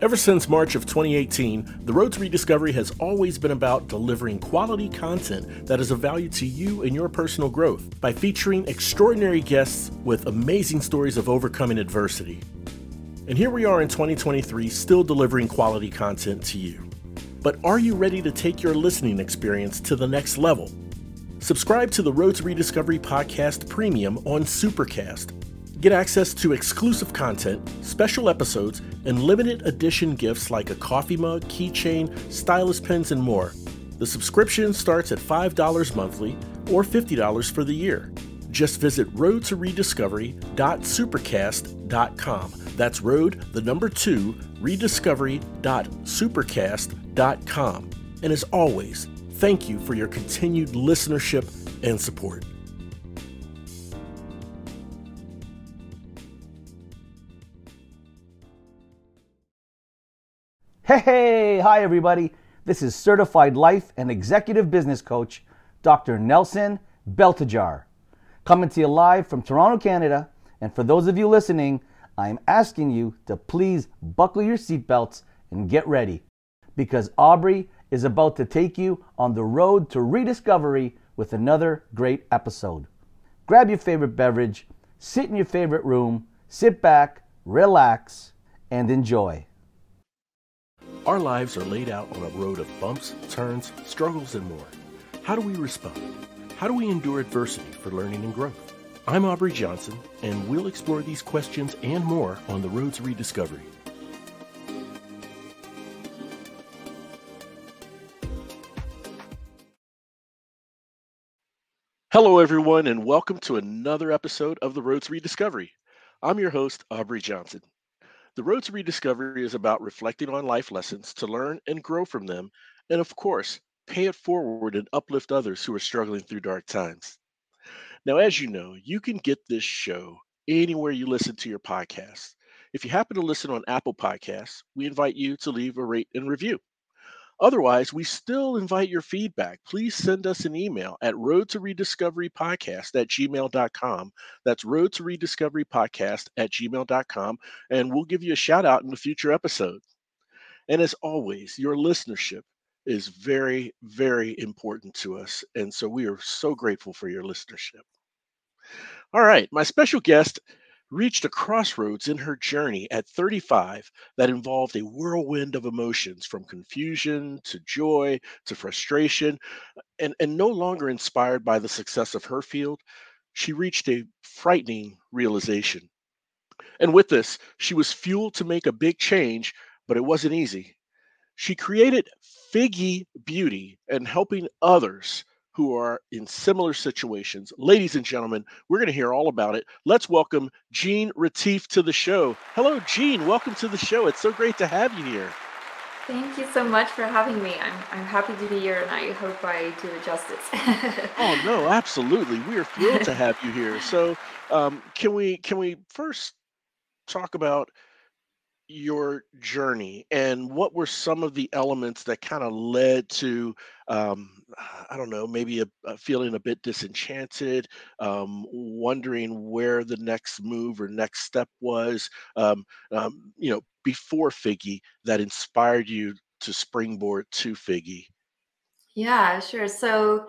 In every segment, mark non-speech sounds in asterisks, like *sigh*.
Ever since March of 2018, the Road to Rediscovery has always been about delivering quality content that is of value to you and your personal growth by featuring extraordinary guests with amazing stories of overcoming adversity. And here we are in 2023, still delivering quality content to you. But are you ready to take your listening experience to the next level? Subscribe to the Road to Rediscovery Podcast Premium on Supercast Get access to exclusive content, special episodes, and limited edition gifts like a coffee mug, keychain, stylus pens, and more. The subscription starts at $5 monthly or $50 for the year. Just visit roadtorediscovery.supercast.com. That's road, the number two, rediscovery.supercast.com. And as always, thank you for your continued listenership and support. Hey, hey, hi everybody. This is certified life and executive business coach Dr. Nelson Beltajar, coming to you live from Toronto, Canada. And for those of you listening, I'm asking you to please buckle your seatbelts and get ready because Aubrey is about to take you on the road to rediscovery with another great episode. Grab your favorite beverage, sit in your favorite room, sit back, relax, and enjoy. Our lives are laid out on a road of bumps, turns, struggles, and more. How do we respond? How do we endure adversity for learning and growth? I'm Aubrey Johnson, and we'll explore these questions and more on the road to rediscovery. Hello, everyone, and welcome to another episode of the Road to Rediscovery. I'm your host, Aubrey Johnson. The Road to Rediscovery is about reflecting on life lessons to learn and grow from them, and of course, pay it forward and uplift others who are struggling through dark times. Now, as you know, you can get this show anywhere you listen to your podcast. If you happen to listen on Apple Podcasts, we invite you to leave a rate and review. Otherwise, we still invite your feedback. Please send us an email at road to rediscovery podcast at gmail.com. That's road to rediscovery podcast at gmail.com. And we'll give you a shout out in a future episode. And as always, your listenership is very, very important to us. And so we are so grateful for your listenership. All right, my special guest reached a crossroads in her journey at 35 that involved a whirlwind of emotions from confusion to joy to frustration. Uh, and, and no longer inspired by the success of her field, she reached a frightening realization. And with this, she was fueled to make a big change, but it wasn't easy. She created FIGGI Beauty and helping others who are in similar situations. Ladies and gentlemen, we're going to hear all about it. Let's welcome Jeanne Retief to the show. Hello, Jeanne. Welcome to the show. It's so great to have you here. Thank you so much for having me. I'm, I'm happy to be here and I hope I do it justice. *laughs* oh no, absolutely. We are thrilled to have you here. So um, can we can we first talk about your journey and what were some of the elements that kind of led to um, i don't know maybe a, a feeling a bit disenchanted um, wondering where the next move or next step was um, um you know before FIGGI that inspired you to springboard to FIGGI? Yeah sure. So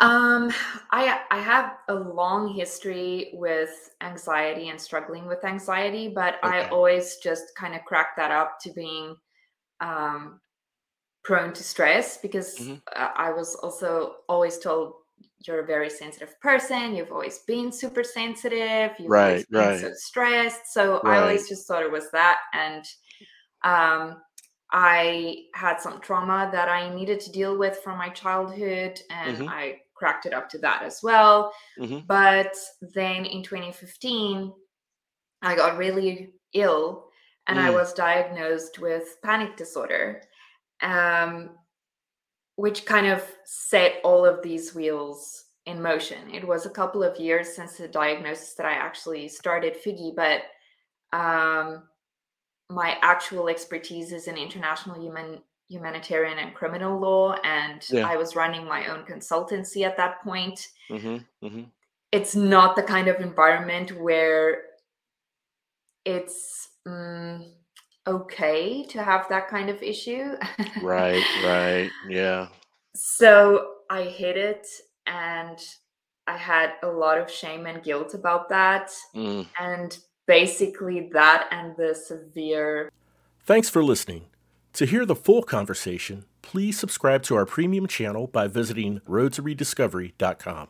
um, I I have a long history with anxiety and struggling with anxiety, but I always just kind of cracked that up to being um, prone to stress because hmm I was also always told you're a very sensitive person. You've always been super sensitive. You've always Right, so right, stressed. So I always just thought it was that, and um, I had some trauma that I needed to deal with from my childhood, and hmm I cracked it up to that as well. hmm But then in 2015, I got really ill and I Mm. was diagnosed with panic disorder, um, which kind of set all of these wheels in motion. It was a couple of years since the diagnosis that I actually started FIGGI, but um, my actual expertise is in international human humanitarian and criminal law and Yeah. I was running my own consultancy at that point. hmm hmm It's not the kind of environment where it's mm, okay to have that kind of issue. right, right. Yeah. So I hid it and I had a lot of shame and guilt about that. Mm. And basically, that and the severe. Thanks for listening. To hear the full conversation, please subscribe to our premium channel by visiting roadtorediscovery.com.